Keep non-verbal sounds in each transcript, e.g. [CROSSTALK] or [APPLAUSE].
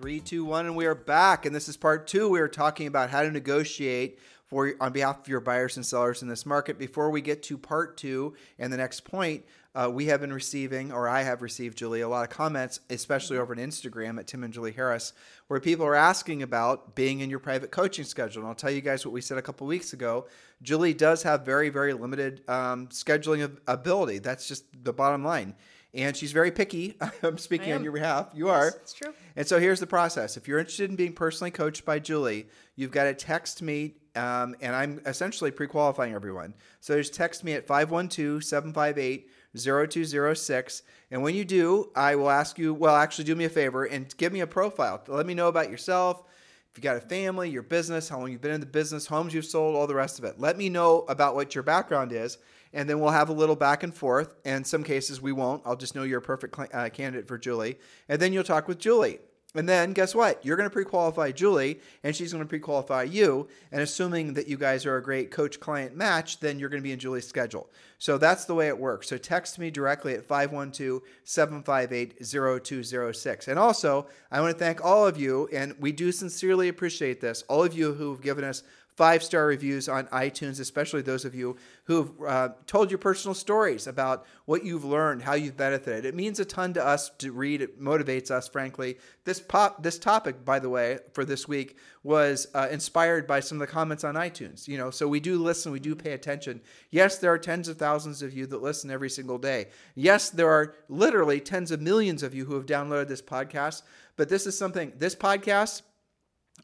Three, two, one, and we are back. And this is part two. We are talking about how to negotiate for on behalf of your buyers and sellers in this market. Before we get to part two and the next point, uh, we have been receiving, or I have received, Julie, a lot of comments, especially over on Instagram at Tim and Julie Harris, where people are asking about being in your private coaching schedule. And I'll tell you guys what we said a couple weeks ago. Julie does have very, very limited um, scheduling ability. That's just the bottom line and she's very picky. [LAUGHS] I'm speaking on your behalf. You yes, are. It's true. And so here's the process. If you're interested in being personally coached by Julie, you've got to text me, um, and I'm essentially pre qualifying everyone. So just text me at 512 758 0206. And when you do, I will ask you, well, actually, do me a favor and give me a profile. Let me know about yourself. If you got a family, your business, how long you've been in the business, homes you've sold, all the rest of it. Let me know about what your background is and then we'll have a little back and forth. And some cases we won't. I'll just know you're a perfect uh, candidate for Julie, and then you'll talk with Julie. And then guess what? You're going to pre-qualify Julie, and she's going to pre-qualify you. And assuming that you guys are a great coach-client match, then you're going to be in Julie's schedule. So that's the way it works. So text me directly at 512-758-0206. And also, I want to thank all of you, and we do sincerely appreciate this. All of you who've given us five star reviews on iTunes, especially those of you who've uh, told your personal stories about what you've learned, how you've benefited. It means a ton to us to read. It motivates us, frankly. This pop, this topic, by the way, for this week was uh, inspired by some of the comments on iTunes. You know, so we do listen, we do pay attention. Yes, there are tens of thousands of you that listen every single day. Yes, there are literally tens of millions of you who have downloaded this podcast. But this is something. This podcast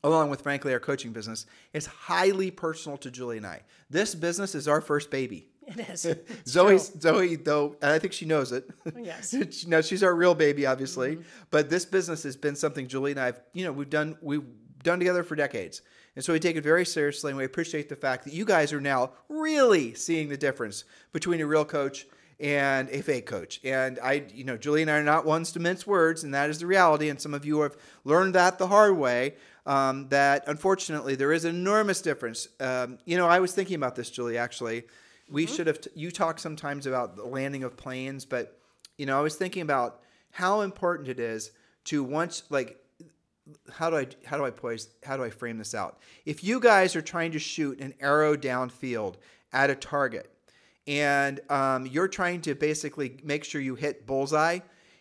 along with frankly our coaching business, is highly personal to Julie and I. This business is our first baby. It is. [LAUGHS] Zoe, Zoe, though, and I think she knows it. Yes. [LAUGHS] now she's our real baby, obviously, mm-hmm. but this business has been something Julie and I've, you know, we've done we've done together for decades, and so we take it very seriously, and we appreciate the fact that you guys are now really seeing the difference between a real coach and a fake coach. And I, you know, Julie and I are not ones to mince words, and that is the reality. And some of you have learned that the hard way um, that unfortunately there is an enormous difference. Um, you know, I was thinking about this, Julie. Actually, we mm-hmm. should have. T- you talk sometimes about the landing of planes, but you know, I was thinking about how important it is to once like how do I how do I poise how do I frame this out? If you guys are trying to shoot an arrow downfield at a target, and um, you're trying to basically make sure you hit bullseye,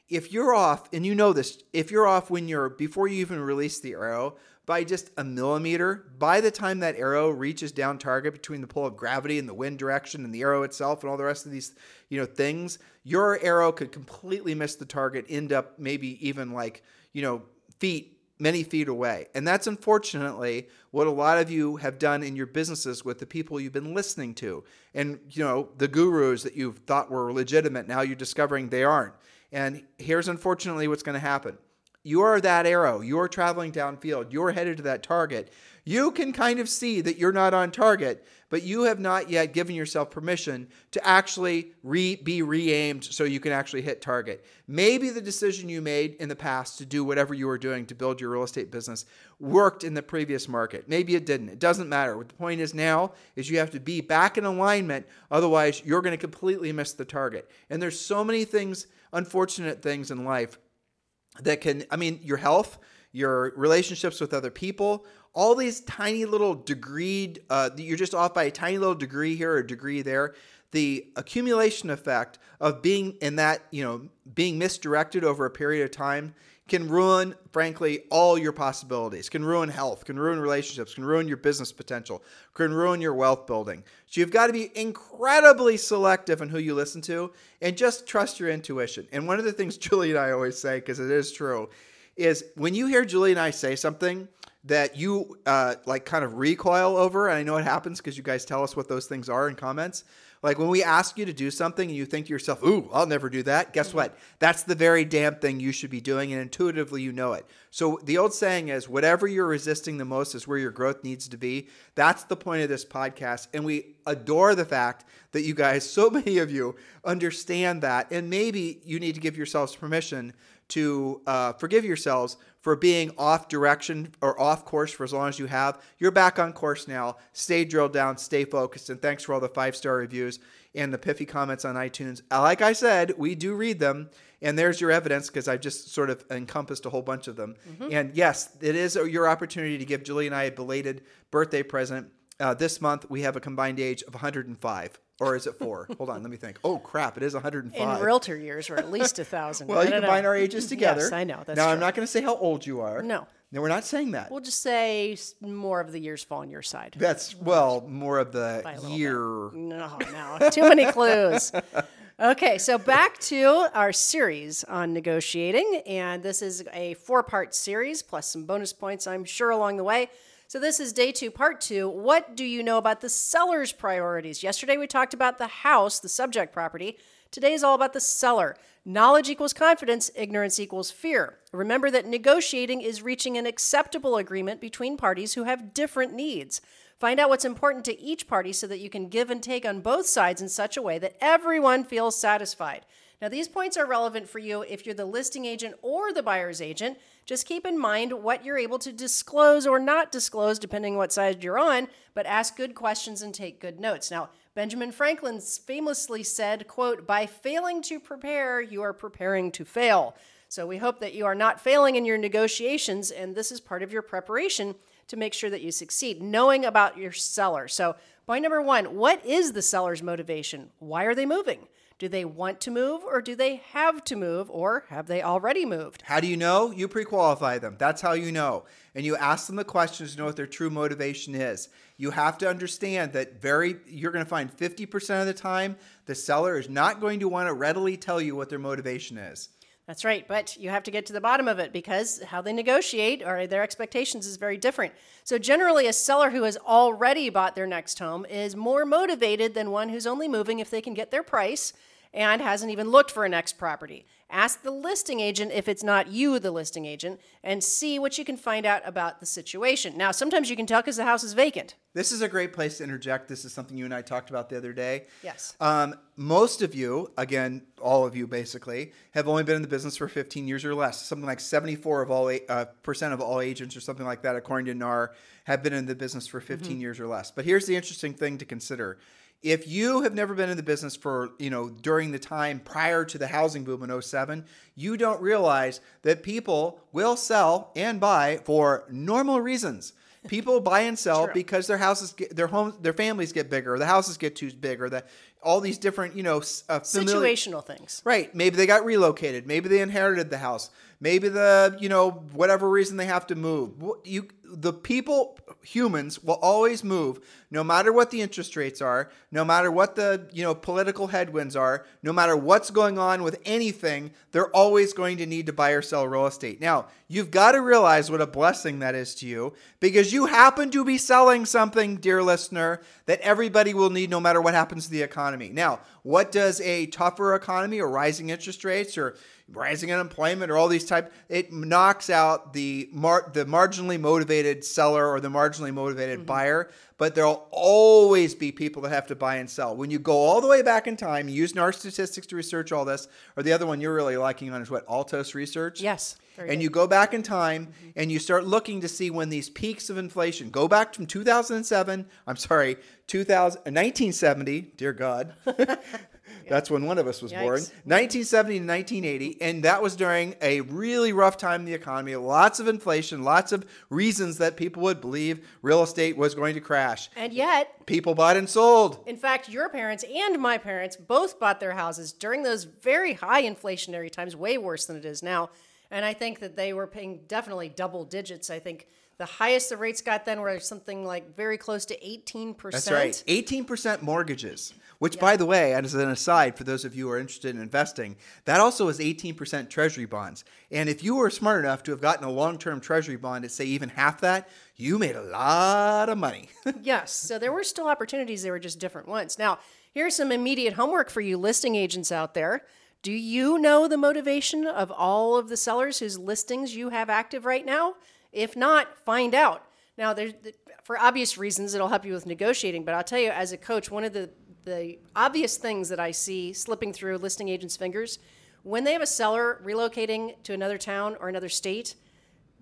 if you're off, and you know this, if you're off when you're before you even release the arrow, by just a millimeter, by the time that arrow reaches down target between the pull of gravity and the wind direction and the arrow itself and all the rest of these, you know, things, your arrow could completely miss the target, end up maybe even like, you know, feet many feet away. And that's unfortunately what a lot of you have done in your businesses with the people you've been listening to. And you know, the gurus that you thought were legitimate, now you're discovering they aren't. And here's unfortunately what's going to happen you're that arrow. You're traveling downfield. You're headed to that target. You can kind of see that you're not on target, but you have not yet given yourself permission to actually re- be re aimed so you can actually hit target. Maybe the decision you made in the past to do whatever you were doing to build your real estate business worked in the previous market. Maybe it didn't. It doesn't matter. What the point is now is you have to be back in alignment. Otherwise, you're going to completely miss the target. And there's so many things, unfortunate things in life that can, I mean, your health, your relationships with other people, all these tiny little degree, uh, you're just off by a tiny little degree here or degree there. The accumulation effect of being in that, you know, being misdirected over a period of time can ruin, frankly, all your possibilities, can ruin health, can ruin relationships, can ruin your business potential, can ruin your wealth building. So you've got to be incredibly selective in who you listen to and just trust your intuition. And one of the things [LAUGHS] Julie and I always say, because it is true, is when you hear Julie and I say something that you uh, like kind of recoil over, and I know it happens because you guys tell us what those things are in comments. Like when we ask you to do something and you think to yourself, "Ooh, I'll never do that." Guess mm-hmm. what? That's the very damn thing you should be doing and intuitively you know it. So the old saying is whatever you're resisting the most is where your growth needs to be. That's the point of this podcast and we adore the fact that you guys, [LAUGHS] so many of you understand that and maybe you need to give yourselves permission to uh, forgive yourselves for being off direction or off course for as long as you have. You're back on course now. Stay drilled down, stay focused, and thanks for all the five star reviews and the piffy comments on iTunes. Uh, like I said, we do read them, and there's your evidence because I've just sort of encompassed a whole bunch of them. Mm-hmm. And yes, it is your opportunity to give Julie and I a belated birthday present. Uh, this month, we have a combined age of 105 or is it four? Hold on, let me think. Oh crap, it is 105. In realtor years, or at least a thousand. well, you combine our ages [LAUGHS] together. yes, I know. That's now true. I'm not going to say how old you are. No. No, we're not saying that. We'll just say more of the years fall on your side. That's well, more of the year. No, no, too many clues. [LAUGHS] Okay, so back to our series on negotiating, and this is a four-part series plus some bonus points, I'm sure, along the way. So, this is day two, part two. What do you know about the seller's priorities? Yesterday we talked about the house, the subject property. Today is all about the seller. Knowledge equals confidence, ignorance equals fear. Remember that negotiating is reaching an acceptable agreement between parties who have different needs. Find out what's important to each party so that you can give and take on both sides in such a way that everyone feels satisfied. Now, these points are relevant for you if you're the listing agent or the buyer's agent. Just keep in mind what you're able to disclose or not disclose, depending on what side you're on, but ask good questions and take good notes. Now, Benjamin Franklin famously said, quote, by failing to prepare, you are preparing to fail. So we hope that you are not failing in your negotiations, and this is part of your preparation to make sure that you succeed, knowing about your seller. So, point number one what is the seller's motivation? Why are they moving? Do they want to move or do they have to move or have they already moved? How do you know? You pre qualify them. That's how you know. And you ask them the questions to know what their true motivation is. You have to understand that very you're going to find 50% of the time the seller is not going to want to readily tell you what their motivation is. That's right, but you have to get to the bottom of it because how they negotiate or their expectations is very different. So, generally, a seller who has already bought their next home is more motivated than one who's only moving if they can get their price and hasn't even looked for a next property. Ask the listing agent if it's not you, the listing agent, and see what you can find out about the situation. Now, sometimes you can tell because the house is vacant. This is a great place to interject. This is something you and I talked about the other day. Yes. Um, most of you, again, all of you basically, have only been in the business for 15 years or less. Something like 74 of all uh, percent of all agents, or something like that, according to NAR, have been in the business for 15 mm-hmm. years or less. But here's the interesting thing to consider if you have never been in the business for, you know, during the time prior to the housing boom in 07, you don't realize that people will sell and buy for normal reasons. People buy and sell because their houses, get, their homes, their families get bigger, the houses get too big, or the all these different, you know, uh, familiar, situational things. Right. Maybe they got relocated. Maybe they inherited the house. Maybe the, you know, whatever reason they have to move. You, the people, humans will always move no matter what the interest rates are, no matter what the, you know, political headwinds are, no matter what's going on with anything, they're always going to need to buy or sell real estate. Now, you've got to realize what a blessing that is to you because you happen to be selling something, dear listener, that everybody will need no matter what happens to the economy. Now, what does a tougher economy or rising interest rates or rising unemployment or all these type it knocks out the mar- the marginally motivated seller or the marginally motivated mm-hmm. buyer but there'll always be people that have to buy and sell when you go all the way back in time you use NAR statistics to research all this or the other one you're really liking on is what altos research yes and good. you go back in time mm-hmm. and you start looking to see when these peaks of inflation go back from 2007 i'm sorry 2000, 1970 dear god That's when one of us was Yikes. born. 1970 to 1980. And that was during a really rough time in the economy. Lots of inflation, lots of reasons that people would believe real estate was going to crash. And yet, people bought and sold. In fact, your parents and my parents both bought their houses during those very high inflationary times, way worse than it is now. And I think that they were paying definitely double digits. I think the highest the rates got then were something like very close to 18%. That's right. 18% mortgages. Which, by the way, as an aside, for those of you who are interested in investing, that also is 18% treasury bonds. And if you were smart enough to have gotten a long term treasury bond at, say, even half that, you made a lot of money. [LAUGHS] yes. So there were still opportunities, they were just different ones. Now, Here's some immediate homework for you listing agents out there. Do you know the motivation of all of the sellers whose listings you have active right now? If not, find out. Now, there's, for obvious reasons, it'll help you with negotiating, but I'll tell you, as a coach, one of the, the obvious things that I see slipping through listing agents' fingers when they have a seller relocating to another town or another state,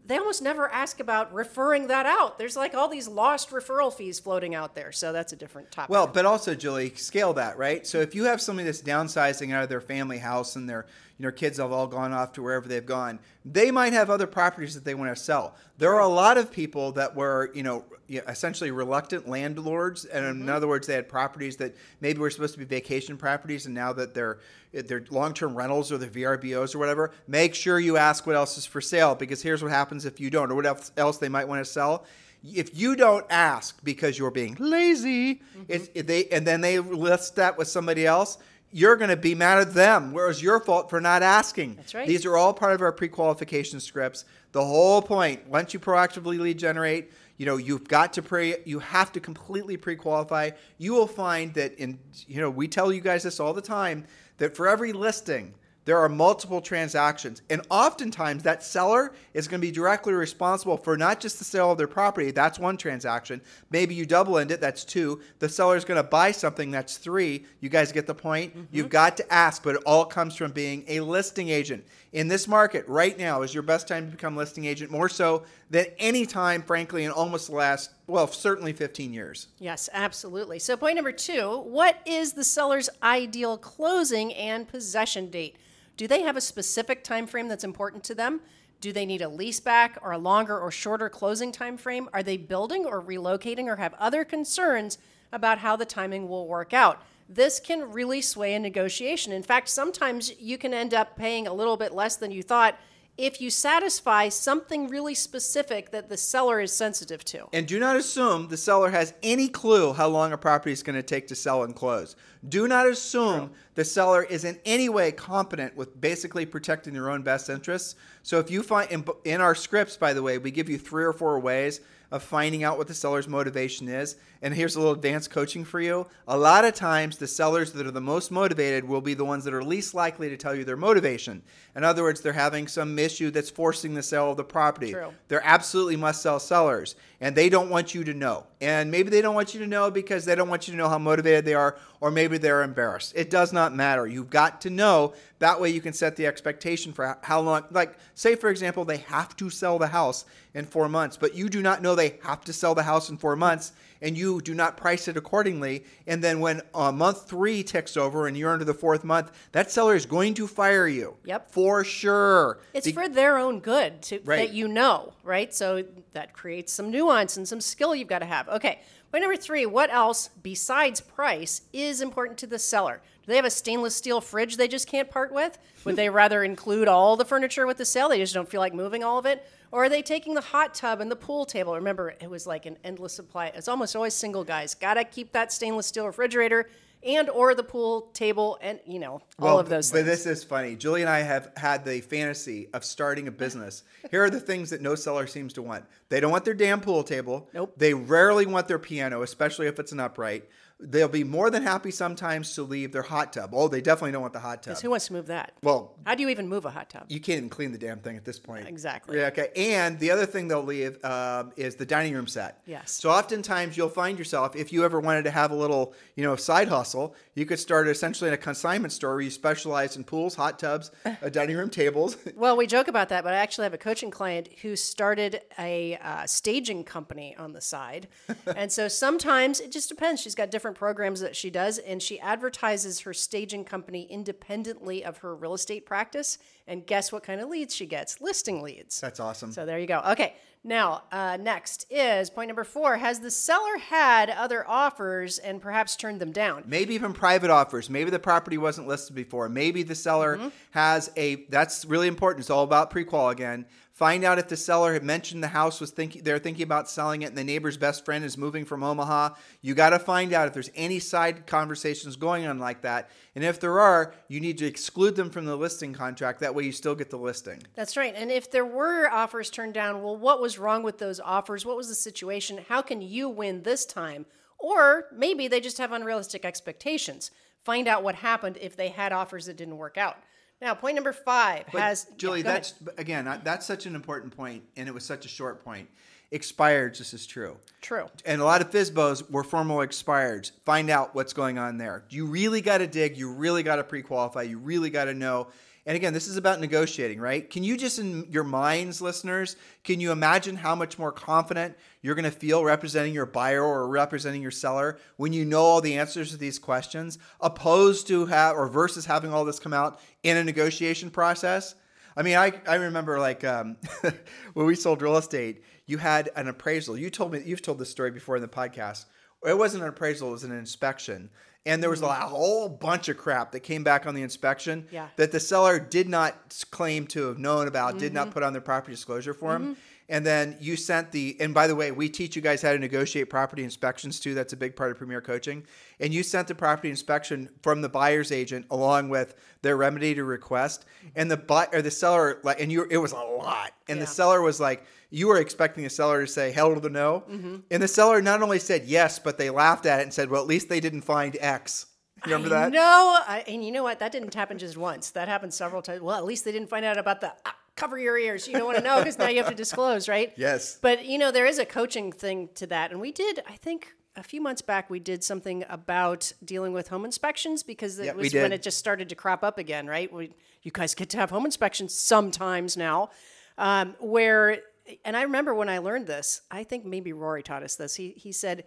they almost never ask about referring that out. There's like all these lost referral fees floating out there. So that's a different topic. Well, but also, Julie, scale that, right? So if you have somebody that's downsizing out of their family house and their you know kids have all gone off to wherever they've gone, they might have other properties that they want to sell. There are a lot of people that were you know essentially reluctant landlords, and in mm-hmm. other words, they had properties that maybe were supposed to be vacation properties, and now that they're they're long-term rentals or the VRBOs or whatever, make sure you ask what else is for sale because here's what happens if you don't, or what else- else they might want to sell. If you don't ask because you're being lazy, mm-hmm. it's, if they and then they list that with somebody else, you're going to be mad at them. Whereas your fault for not asking. That's right. These are all part of our pre-qualification scripts. The whole point, once you proactively lead generate, you know you've got to pre you have to completely pre-qualify you will find that in you know we tell you guys this all the time that for every listing there are multiple transactions. And oftentimes that seller is going to be directly responsible for not just the sale of their property that's one transaction. Maybe you double end it that's two. The seller is going to buy something that's three. You guys get the point? Mm-hmm. You've got to ask but it all comes from being a listing agent. In this market right now is your best time to become listing agent more so than any time frankly in almost the last well certainly 15 years. Yes, absolutely. So, point number two what is the seller's ideal closing and possession date? Do they have a specific time frame that's important to them? Do they need a lease back or a longer or shorter closing time frame? Are they building or relocating or have other concerns about how the timing will work out? This can really sway a negotiation. In fact, sometimes you can end up paying a little bit less than you thought if you satisfy something really specific that the seller is sensitive to. And do not assume the seller has any clue how long a property is going to take to sell and close. Do not assume the seller is in any way competent with basically protecting their own best interests. So if you find in, in our scripts, by the way, we give you three or four ways of finding out what the seller's motivation is. And here's a little advanced coaching for you. A lot of times, the sellers that are the most motivated will be the ones that are least likely to tell you their motivation. In other words, they're having some issue that's forcing the sale of the property. True. They're absolutely must sell sellers, and they don't want you to know. And maybe they don't want you to know because they don't want you to know how motivated they are, or maybe they're embarrassed. It does not matter. You've got to know. That way, you can set the expectation for how long. Like, say, for example, they have to sell the house in four months, but you do not know they have to sell the house in four months, and you do not price it accordingly. And then when uh, month three ticks over and you're into the fourth month, that seller is going to fire you. Yep. For sure. It's Be- for their own good to, Right. that you know, right? So that creates some nuance and some skill you've got to have. Okay. Point number three what else besides price is important to the seller? Do they have a stainless steel fridge they just can't part with? Would [LAUGHS] they rather include all the furniture with the sale? They just don't feel like moving all of it? Or are they taking the hot tub and the pool table? Remember, it was like an endless supply. It's almost always single guys. Gotta keep that stainless steel refrigerator and or the pool table and you know all of those things. But things. this is funny. Julie and I have had the fantasy of starting a business. [LAUGHS] Here are the things that no seller seems to want. They don't want their damn pool table. Nope. They rarely want their piano, especially if it's an upright. They'll be more than happy sometimes to leave their hot tub. Oh, they definitely don't want the hot tub. Who wants to move that? Well, How do you even move a hot tub? you can't even clean the damn thing at this point. Exactly. Yeah, okay. And the other thing they'll leave um, is the dining room set. Yes. So oftentimes you'll find yourself, if you ever wanted to have a little, you know, side hustle, you could start essentially in a consignment store where you specialize in pools, hot tubs, [LAUGHS] uh, dining room tables. [LAUGHS] Well, we joke about that, but I actually have a coaching client who started a uh, staging company on the side. [LAUGHS] and so sometimes it just depends. She's got different programs that she does, and she advertises her staging company independently of her real estate practice. And guess what kind of leads she gets? Listing leads. That's awesome. So there you go. Okay. Now, uh, next is point number four. Has the seller had other offers and perhaps turned them down? Maybe even private offers. Maybe the property wasn't listed before. Maybe the seller Mm-hmm. has a. That's really important. It's all about pre-qual again. Find out if the seller had mentioned the house was thinking they're thinking about selling it, and the neighbor's best friend is moving from Omaha. You got to find out if there's any side conversations going on like that, and if there are, you need to exclude them from the listing contract. That way, you still get the listing. That's right. And if there were offers turned down, well, what was wrong with those offers? What was the situation? How can you win this time? Or maybe they just have unrealistic expectations. Find out what happened if they had offers that didn't work out. Now, point number five But has Julie, yeah, ahead. that's again, that's such an important point, and it was such a short point. Expired, this is true. true. And a lot of FSBOs were formal expireds. Find out what's going on there. You really got to dig. You really got to pre-qualify. You really got to know. And again, this is about negotiating, right? Can you just, in your minds, listeners, can you imagine how much more confident you're going to feel representing your buyer or representing your seller when you know all the answers to these questions, opposed to have or versus having all this come out in a negotiation process? I mean, I, I remember like um, [LAUGHS] when we sold real estate, you had an appraisal. You told me you've told this story before in the podcast. It wasn't an appraisal; it was an inspection, and there was a mm. whole bunch of crap that came back on the inspection Yeah. that the seller did not claim to have known about, did not mm-hmm. put on their property disclosure form. Mm-hmm. And then you sent the, and by the way, we teach you guys how to negotiate property inspections too. That's a big part of Premier Coaching. And you sent the property inspection from the buyer's agent along with their remedy to request. Mm-hmm. And the buy or the seller, like, and you, it was a lot. And Yeah. the seller was like, you were expecting the seller to say hell to the no. And the seller not only said yes, but they laughed at it and said, well, at least they didn't find X. Remember that? No, and you know what? That didn't happen just once. That happened several times. Well, at least they didn't find out about the ah, cover your ears. You don't want to know because now you have to disclose, right? [LAUGHS] Yes. But you know, there is a coaching thing to that, and we did. I think a few months back we did something about dealing with home inspections because it we was when it just started to crop up again, right? We, you guys get to have home inspections sometimes now, um, where. And I remember when I learned this. I think maybe Rory taught us this. He he said,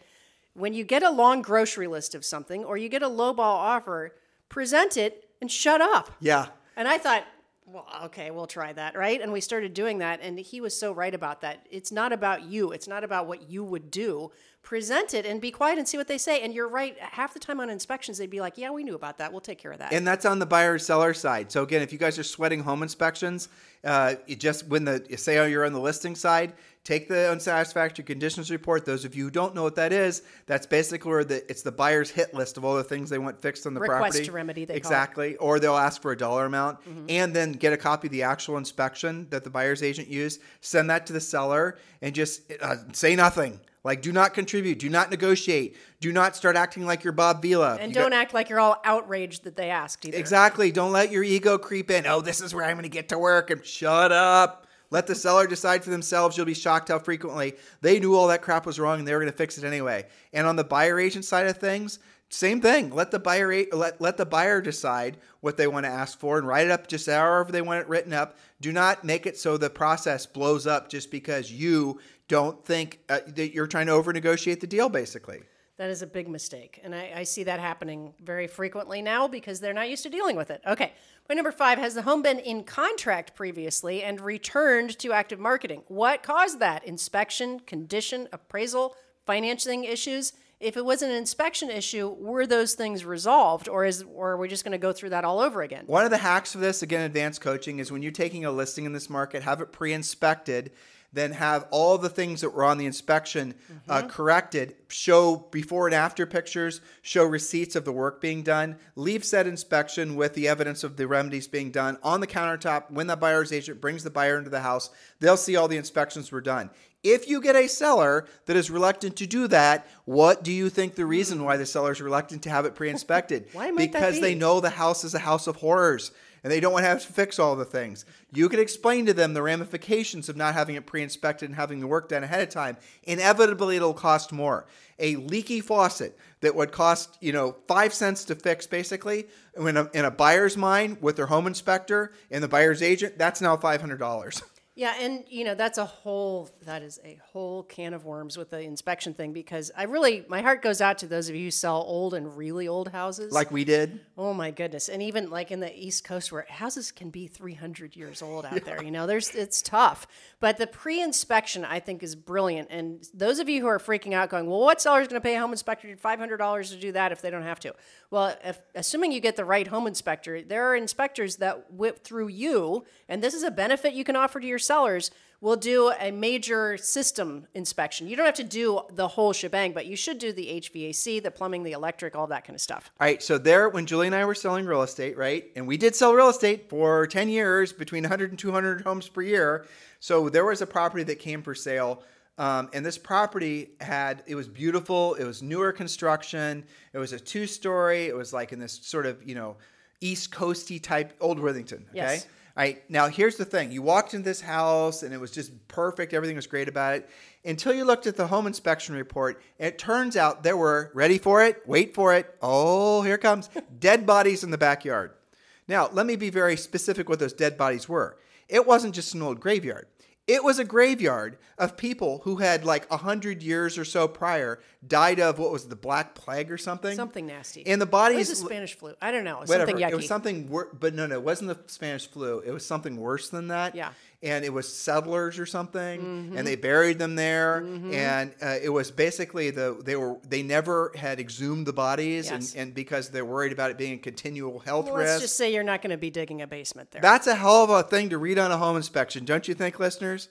when you get a long grocery list of something or you get a lowball offer, present it and shut up. Yeah. And I thought, well, okay, we'll try that, right? And we started doing that. And he was so right about that. It's not about you, it's not about what you would do. Present it and be quiet and see what they say. And you're right. Half the time on inspections, they'd be like, yeah, we knew about that. We'll take care of that. And that's on the buyer seller side. So again, if you guys are sweating home inspections, uh, just when the say you're on the listing side, take the unsatisfactory conditions report. Those of you who don't know what that is, that's basically where the it's the buyer's hit list of all the things they want fixed on the Request property. to remedy, they call it. Mm-hmm. exactly, or they'll ask for a dollar amount, and then get a copy of the actual inspection that the buyer's agent used. Send that to the seller, and just uh, say nothing. Like, do not contribute, do not negotiate, do not start acting like you're Bob Vila. and You don't got- act like you're all outraged that they asked either. Exactly. Don't let your ego creep in. Oh, this is where I'm going to get to work. And shut up. Let the seller decide for themselves. You'll be shocked how frequently they knew all that crap was wrong and they were going to fix it anyway. And on the buyer agent side of things, same thing. Let the buyer let let the buyer decide what they want to ask for and write it up just however they want it written up. Do not make it so the process blows up just because you don't think uh, that you're trying to over negotiate the deal. Basically. That is a big mistake. And I, I see that happening very frequently now because they're not used to dealing with it. Okay. Point number five Has the home been in contract previously and returned to active marketing? What caused that? Inspection, condition, appraisal, financing issues? If it was an inspection issue, were those things resolved or is or are we just going to go through that all over again? One of the hacks for this, again, advanced coaching, is when you're taking a listing in this market, have it pre inspected, then have all the things that were on the inspection uh, corrected, show before and after pictures, show receipts of the work being done, leave said inspection with the evidence of the remedies being done on the countertop. When the buyer's agent brings the buyer into the house, they'll see all the inspections were done. If you get a seller that is reluctant to do that, what do you think the hmm. reason why the seller is reluctant to have it pre-inspected? [LAUGHS] Why might that because be? they know the house is a house of horrors and they don't want to have to fix all the things. You can explain to them the ramifications of not having it pre-inspected and having the work done ahead of time. Inevitably, it'll cost more. A leaky faucet that would cost you know five cents to fix, basically, in a, in a buyer's mind with their home inspector and the buyer's agent, that's now five hundred dollars. [LAUGHS] Yeah, and you know that's a whole that is a whole can of worms with the inspection thing because I really my heart goes out to those of you who sell old and really old houses. like we did. oh my goodness, and even like in the East Coast where houses can be 300 years old out there, you know, there's it's tough. But the pre-inspection I think is brilliant, and those of you who are freaking out, going, well, what seller is going to pay a home inspector $500 to do that if they don't have to? Well, if, assuming you get the right home inspector, there are inspectors that whip through you, and this is a benefit you can offer to your sellers. Will do a major system inspection. You don't have to do the whole shebang, but you should do the HVAC, the plumbing, the electric, all that kind of stuff. All right, so there, when Julie and I were selling real estate, right, and we did sell real estate for 10 years, between 100 and 200 homes per year. So there was a property that came for sale Um, and this property had it was beautiful. It was newer construction. It was a two story. It was like in this sort of you know East Coasty type Old Worthington. Okay. Yes. Right. Now here's the thing: you walked into this house and it was just perfect. Everything was great about it until you looked at the home inspection report. It turns out there were ready for it. Wait for it. Oh, here comes [LAUGHS] dead bodies in the backyard. Now let me be very specific what those dead bodies were. It wasn't just an old graveyard. It was a graveyard of people who had like a hundred years or so prior died of what was it, the Black Plague or something. Something nasty. And the bodies is the Spanish flu? I don't know. It's whatever. Something yucky. It was something, wor- but no, no, it wasn't the Spanish flu. It was something worse than that. Yeah. And it was settlers or something, Mm-hmm. and they buried them there. And uh, it was basically the they were they never had exhumed the bodies, Yes. and, and because they're worried about it being a continual health Well, risk. let's just say you're not going to be digging a basement there. That's a hell of a thing to read on a home inspection, don't you think, listeners?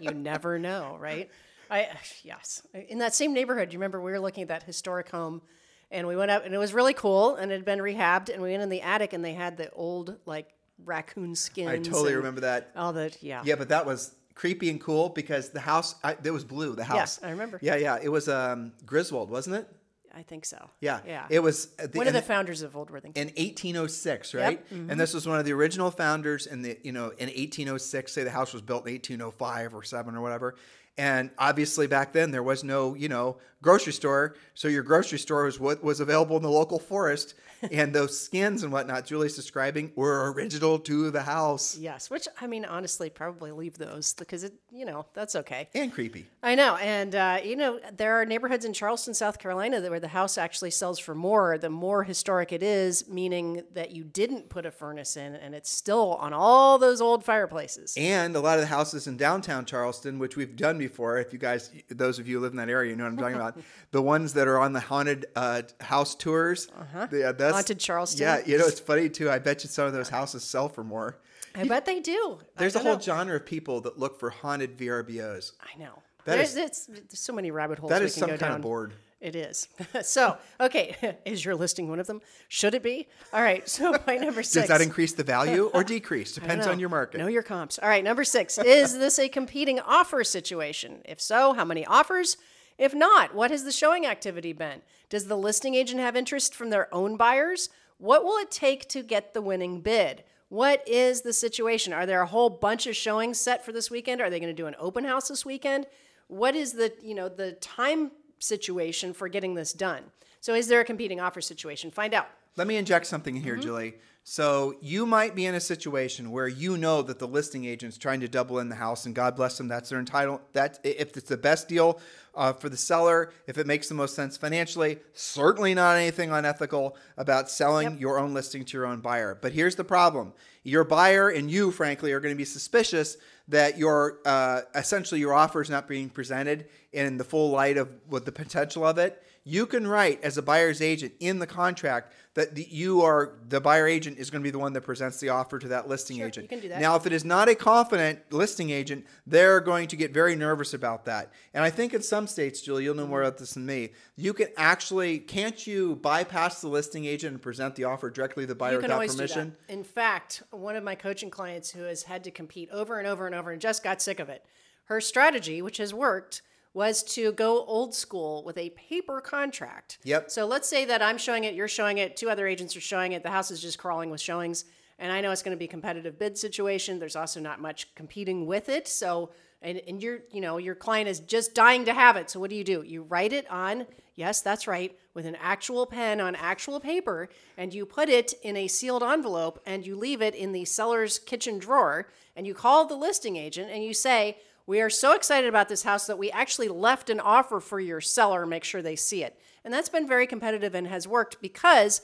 you never know, right? I yes. In that same neighborhood, you remember we were looking at that historic home and we went up and it was really cool and it had been rehabbed and we went in the attic and they had the old like raccoon skins. I totally remember that. All the yeah. Yeah, but that was creepy and cool because the house I, it was blue. The house. Yes, I remember. Yeah, yeah. It was um, Griswold, wasn't it? I think so. Yeah, Yeah. It was uh, the, one of the founders of Old Worthington. in 1806, right? Mm-hmm. And this was one of the original founders. In the you know in 1806, say the house was built in 1805 or seven or whatever. And obviously back then there was no you know grocery store, so your grocery store was what was available in the local forest. [LAUGHS] and those skins and whatnot Julie's describing were original to the house yes, which I mean honestly probably leave those because it you know that's okay. and creepy. I know, and uh, you know there are neighborhoods in Charleston, South Carolina, that where the house actually sells for more. The more historic it is, meaning that you didn't put a furnace in, and it's still on all those old fireplaces. And a lot of the houses in downtown Charleston, which we've done before, if you guys, those of you who live in that area, you know what I'm talking [LAUGHS] about. The ones that are on the haunted uh, house tours. Uh-huh. that's, Haunted Charleston? Yeah, you know, it's funny too. I bet you some of those houses sell for more. I bet they do. There's a whole know. genre of people that look for haunted VRBOs. I know. That there's, is- it's, there's so many rabbit holes That we can some go kind down. of board. It is. [LAUGHS] so, okay, [LAUGHS] is your listing one of them? Should it be? All right. So, [LAUGHS] my number six. Does that increase the value or decrease? Depends on your market. Know your comps. All right, number six. Is this a competing offer situation? If so, how many offers? If not, what has the showing activity been? Does the listing agent have interest from their own buyers? What will it take to get the winning bid? What is the situation? Are there a whole bunch of showings set for this weekend? Are they going to do an open house this weekend? What is the, you know, the time situation for getting this done? So is there a competing offer situation? Find out. Let me inject something in here, mm-hmm. Julie. So you might be in a situation where you know that the listing agent's trying to double in the house, and God bless them, that's their entitle. That if it's the best deal uh, for the seller, if it makes the most sense financially, certainly not anything unethical about selling your own listing to your own buyer. But here's the problem: your buyer and you, frankly, are going to be suspicious that your uh, essentially your offer is not being presented in the full light of what the potential of it. You can write as a buyer's agent in the contract that the, you are the buyer agent is going to be the one that presents the offer to that listing agent. you can do that. Now, if it is not a confident listing agent, they're going to get very nervous about that. And I think in some states, Julie, you'll know more about this than me. You can actually can't you bypass the listing agent and present the offer directly to the buyer You can without always permission? do that. In fact, one of my coaching clients who has had to compete over and over and over and just got sick of it, her strategy, which has worked, was to go old school with a paper contract. Yep. So let's say that I'm showing it, you're showing it, two other agents are showing it, the house is just crawling with showings, and I know it's going to be a competitive bid situation. There's also not much competing with it. So and, and your you know your client is just dying to have it. So what do you do? You write it on yes, that's right, with an actual pen on actual paper, and you put it in a sealed envelope and you leave it in the seller's kitchen drawer, and you call the listing agent and you say. We are so excited about this house that we actually left an offer for your seller, make sure they see it. And that's been very competitive and has worked because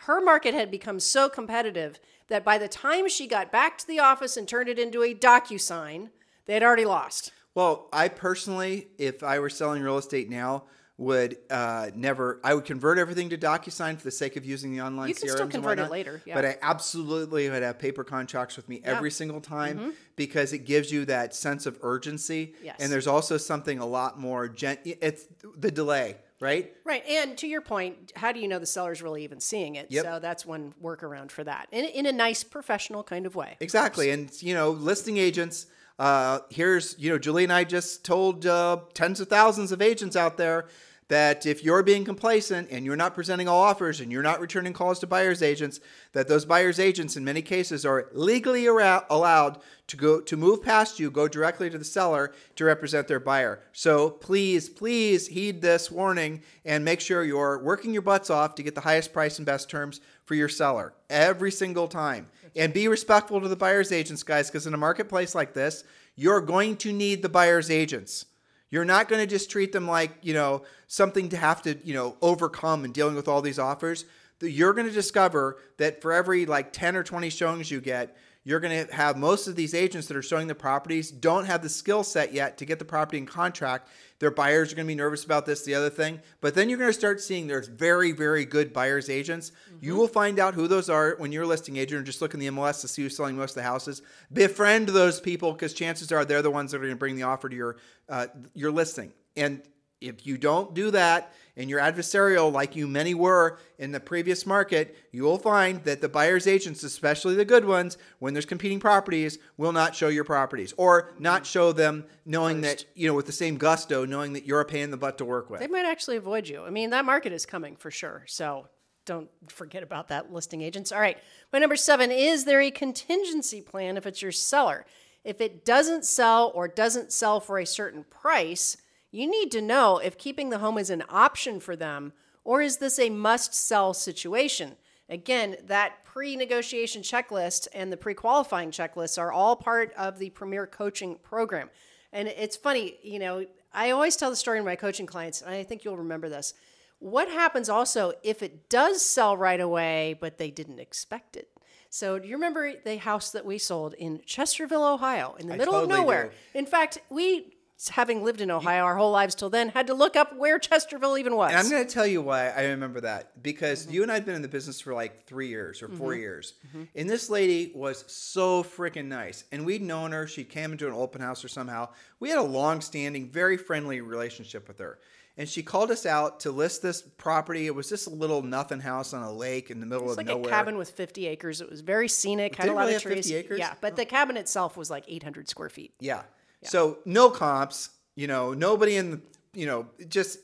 her market had become so competitive that by the time she got back to the office and turned it into a DocuSign, they had already lost. Well, I personally, if I were selling real estate now, would uh, never. I would convert everything to DocuSign for the sake of using the online You can CRMs still convert it later, yeah. But I absolutely would have paper contracts with me every single time because it gives you that sense of urgency. Mm-hmm. Yes. And there's also something a lot more. Gen- it's the delay, right? Right. And to your point, how do you know the seller's really even seeing it? Yep. So that's one workaround for that in, in a nice professional kind of way. Exactly. And, you know, listing agents, Uh, here's, you know, Julie and I just told uh, tens of thousands of agents out there that if you're being complacent and you're not presenting all offers and you're not returning calls to buyers agents, that those buyers agents in many cases are legally allowed to go to move past you, go directly to the seller to represent their buyer. So please, please heed this warning and make sure you're working your butts off to get the highest price and best terms for your seller every single time. And be respectful to the buyers agents, guys, because in a marketplace like this, you're going to need the buyers agents. You're not going to just treat them like, you know, something to have to, you know, overcome in dealing with all these offers. You're going to discover that for every like 10 or 20 showings you get, you're going to have most of these agents that are showing the properties don't have the skill set yet to get the property in contract. Their buyers are going to be nervous about this, the other thing. But then you're going to start seeing there's very, very good buyers agents. Mm-hmm. You will find out who those are when you're a listing agent or just look in the MLS to see who's selling most of the houses. Befriend those people because chances are they're the ones that are going to bring the offer to your uh, your listing. And if you don't do that and you're adversarial like you many were in the previous market, you will find that the buyer's agents, especially the good ones, when there's competing properties, will not show your properties or not mm-hmm. show them knowing that, you know, with the same gusto, knowing that you're a pain in the butt to work with. They might actually avoid you. I mean, that market is coming for sure. So don't forget about that listing agents. All right. My number seven is there a contingency plan if it's your seller? If it doesn't sell or doesn't sell for a certain price, you need to know if keeping the home is an option for them or is this a must sell situation. Again, that pre negotiation checklist and the pre qualifying checklist are all part of the Premier Coaching Program. And it's funny, you know, I always tell the story to my coaching clients, and I think you'll remember this. What happens also if it does sell right away, but they didn't expect it? So, do you remember the house that we sold in Chesterville, Ohio, in the I middle totally of nowhere? do. In fact, we having lived in Ohio our whole lives till then, had to look up where Chesterville even was. And I'm going to tell you why I remember that because Mm-hmm. you and I had been in the business for like three years or 4 years. Mm-hmm. And this lady was so freaking nice. And we'd known her. She came into an open house or somehow. We had a long standing, very friendly relationship with her. And she called us out to list this property. It was just a little nothing house on a lake in the middle of like nowhere. Like a cabin with 50 acres. It was very scenic, had Did a lot really of have 50 trees. acres? Yeah, but the cabin itself was like 800 square feet. Yeah. So no comps, you know, nobody in the, you know, just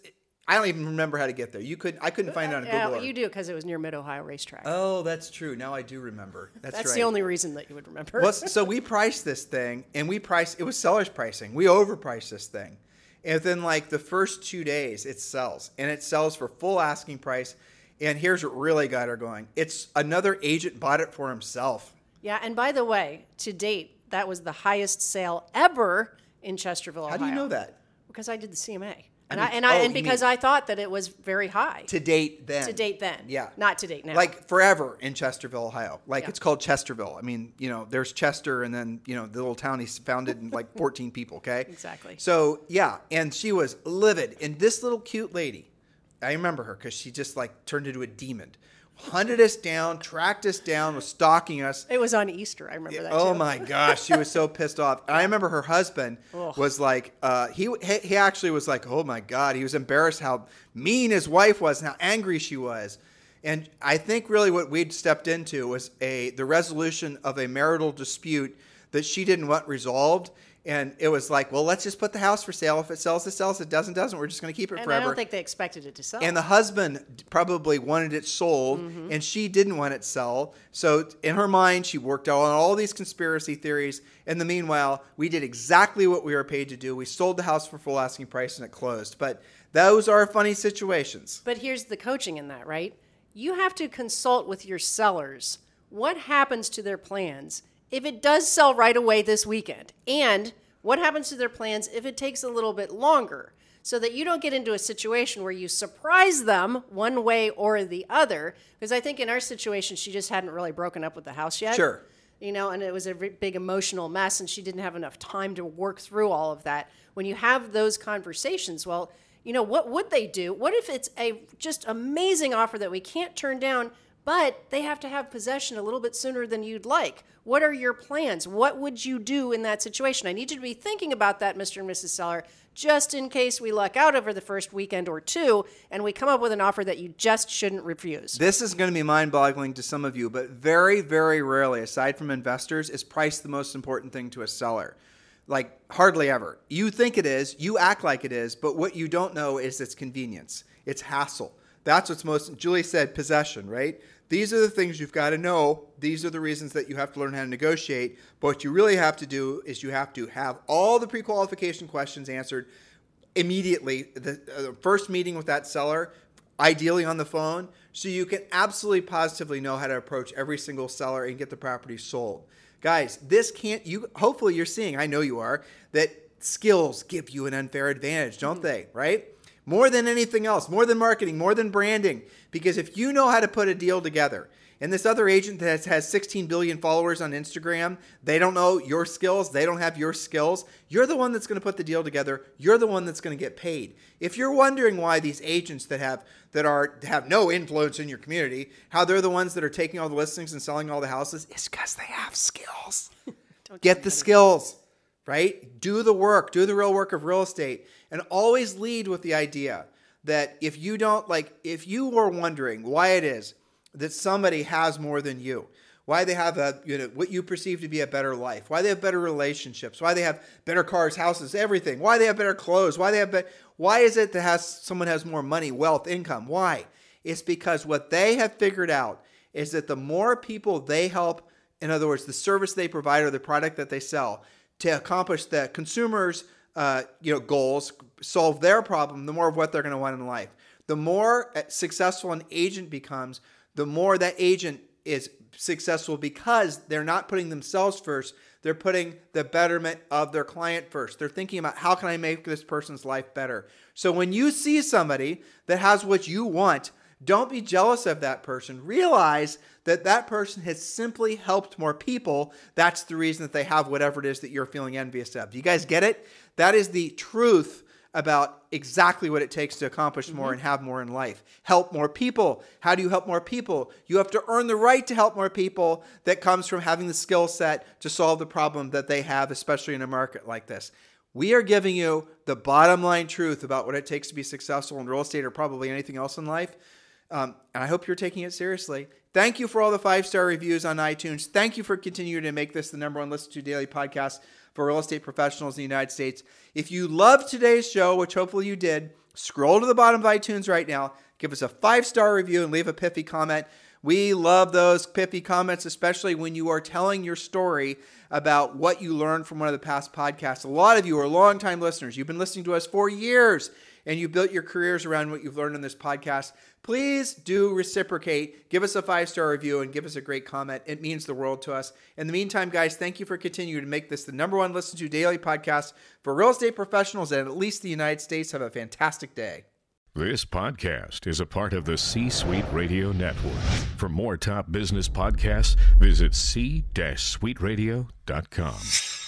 I don't even remember how to get there. You could I couldn't find it on Google. You do because it was near Mid Ohio Racetrack. Oh, that's true. Now I do remember. That's, That's right. the only reason that you would remember. Well, so we priced this thing, and we priced it was seller's pricing. We overpriced this thing, and within like the first two days, it sells, and it sells for full asking price. And here's what really got her going: it's another agent bought it for himself. yeah, and by the way, to date, that was the highest sale ever in Chesterville, How do you know that? Because I did the CMA. And mean- I, and I oh, and because I thought that it was very high To date, then. to date then. Yeah. Not to date now. Like forever in Chesterville, Ohio. Like Yeah. it's called Chesterville. I mean, you know, there's Chester, and then you know the little town he's founded in like [LAUGHS] 14 people. Okay. Exactly. So yeah, and she was livid, and this little cute lady, I remember her because she just like turned into a demon. Hunted us down, tracked us down, was stalking us. it was on Easter. I remember that. Oh too. my gosh, she was so [LAUGHS] pissed off. And I remember her husband Ugh. was like, uh, he he he actually was like, oh my god, he was embarrassed how mean his wife was and how angry she was. And I think really what we'd stepped into was a the resolution of a marital dispute that she didn't want resolved. And it was like, well, let's just put the house for sale. If it sells, it sells. If it doesn't, doesn't. We're just going to keep it And forever. I don't think they expected it to sell. And the husband probably wanted it sold, Mm-hmm. and she didn't want it sold. So in her mind, she worked out on all these conspiracy theories. In the meanwhile, we did exactly what we were paid to do. We sold the house for full asking price, and it closed. But those are funny situations. But here's the coaching in that, right? You have to consult with your sellers. What happens to their plans if it does sell right away this weekend? And what happens to their plans if it takes a little bit longer? So that you don't get into a situation where you surprise them one way or the other. Because I think in our situation, she just hadn't really broken up with the house yet. Sure. You know, and it was a re- big emotional mess, and she didn't have enough time to work through all of that. When you have those conversations, well, you know, what would they do? What if it's a just amazing offer that we can't turn down, but they have to have possession a little bit sooner than you'd like? What are your plans? What would you do in that situation? I need you to be thinking about that, Mr. and Mrs. Seller, just in case we luck out over the first weekend or two and we come up with an offer that you just shouldn't refuse. This is going to be mind boggling to some of you, but very, very rarely, aside from investors, is price the most important thing to a seller. Like hardly ever. You think it is, you act like it is, but what you don't know is its convenience, it's hassle. That's what's most, Julie said, possession, right? These are the things you've got to know. These are the reasons that you have to learn how to negotiate. But what you really have to do is you have to have all the pre qualification questions answered immediately. The uh, first meeting with that seller, ideally on the phone, so you can absolutely positively know how to approach every single seller and get the property sold. Guys, this can't you hopefully you're seeing, I know you are, that skills give you an unfair advantage, don't mm-hmm. they? Right? More than anything else, more than marketing, more than branding. Because if you know how to put a deal together, and this other agent that has 16 billion followers on Instagram, they don't know your skills, they don't have your skills. You're the one that's going to put the deal together. You're the one that's going to get paid. If you're wondering why these agents that have that are have no influence in your community, how they're the ones that are taking all the listings and selling all the houses, it's because they have skills. [LAUGHS] get the skills, right? Do the work, do the real work of real estate, and always lead with the idea that if you don't like if you are wondering why it is that somebody has more than you. Why they have a you know what you perceive to be a better life. Why they have better relationships. Why they have better cars, houses, everything. Why they have better clothes. Why they have be- why is it that has someone has more money, wealth, income? Why? It's because what they have figured out is that the more people they help, in other words, the service they provide or the product that they sell, to accomplish the consumers' uh, you know goals, solve their problem, the more of what they're going to want in life. The more uh, successful an agent becomes, the more that agent is successful because they're not putting themselves first. They're putting the betterment of their client first. They're thinking about how can I make this person's life better. So when you see somebody that has what you want, don't be jealous of that person. Realize that that person has simply helped more people. That's the reason that they have whatever it is that you're feeling envious of. Do you guys get it? That is the truth about exactly what it takes to accomplish more mm-hmm. and have more in life. Help more people. How do you help more people? You have to earn the right to help more people that comes from having the skill set to solve the problem that they have, especially in a market like this. We are giving you the bottom line truth about what it takes to be successful in real estate or probably anything else in life. Um, and I hope you're taking it seriously. Thank you for all the five star reviews on iTunes. Thank you for continuing to make this the number one listen to daily podcast for real estate professionals in the United States. If you loved today's show, which hopefully you did, scroll to the bottom of iTunes right now, give us a five star review, and leave a pithy comment. We love those pithy comments, especially when you are telling your story about what you learned from one of the past podcasts. A lot of you are longtime listeners. You've been listening to us for years and you built your careers around what you've learned in this podcast, please do reciprocate. Give us a five star review and give us a great comment. It means the world to us. In the meantime, guys, thank you for continuing to make this the number one listen to daily podcast for real estate professionals and at least the United States. Have a fantastic day. This podcast is a part of the C Suite Radio Network. For more top business podcasts, visit c-suiteradio.com.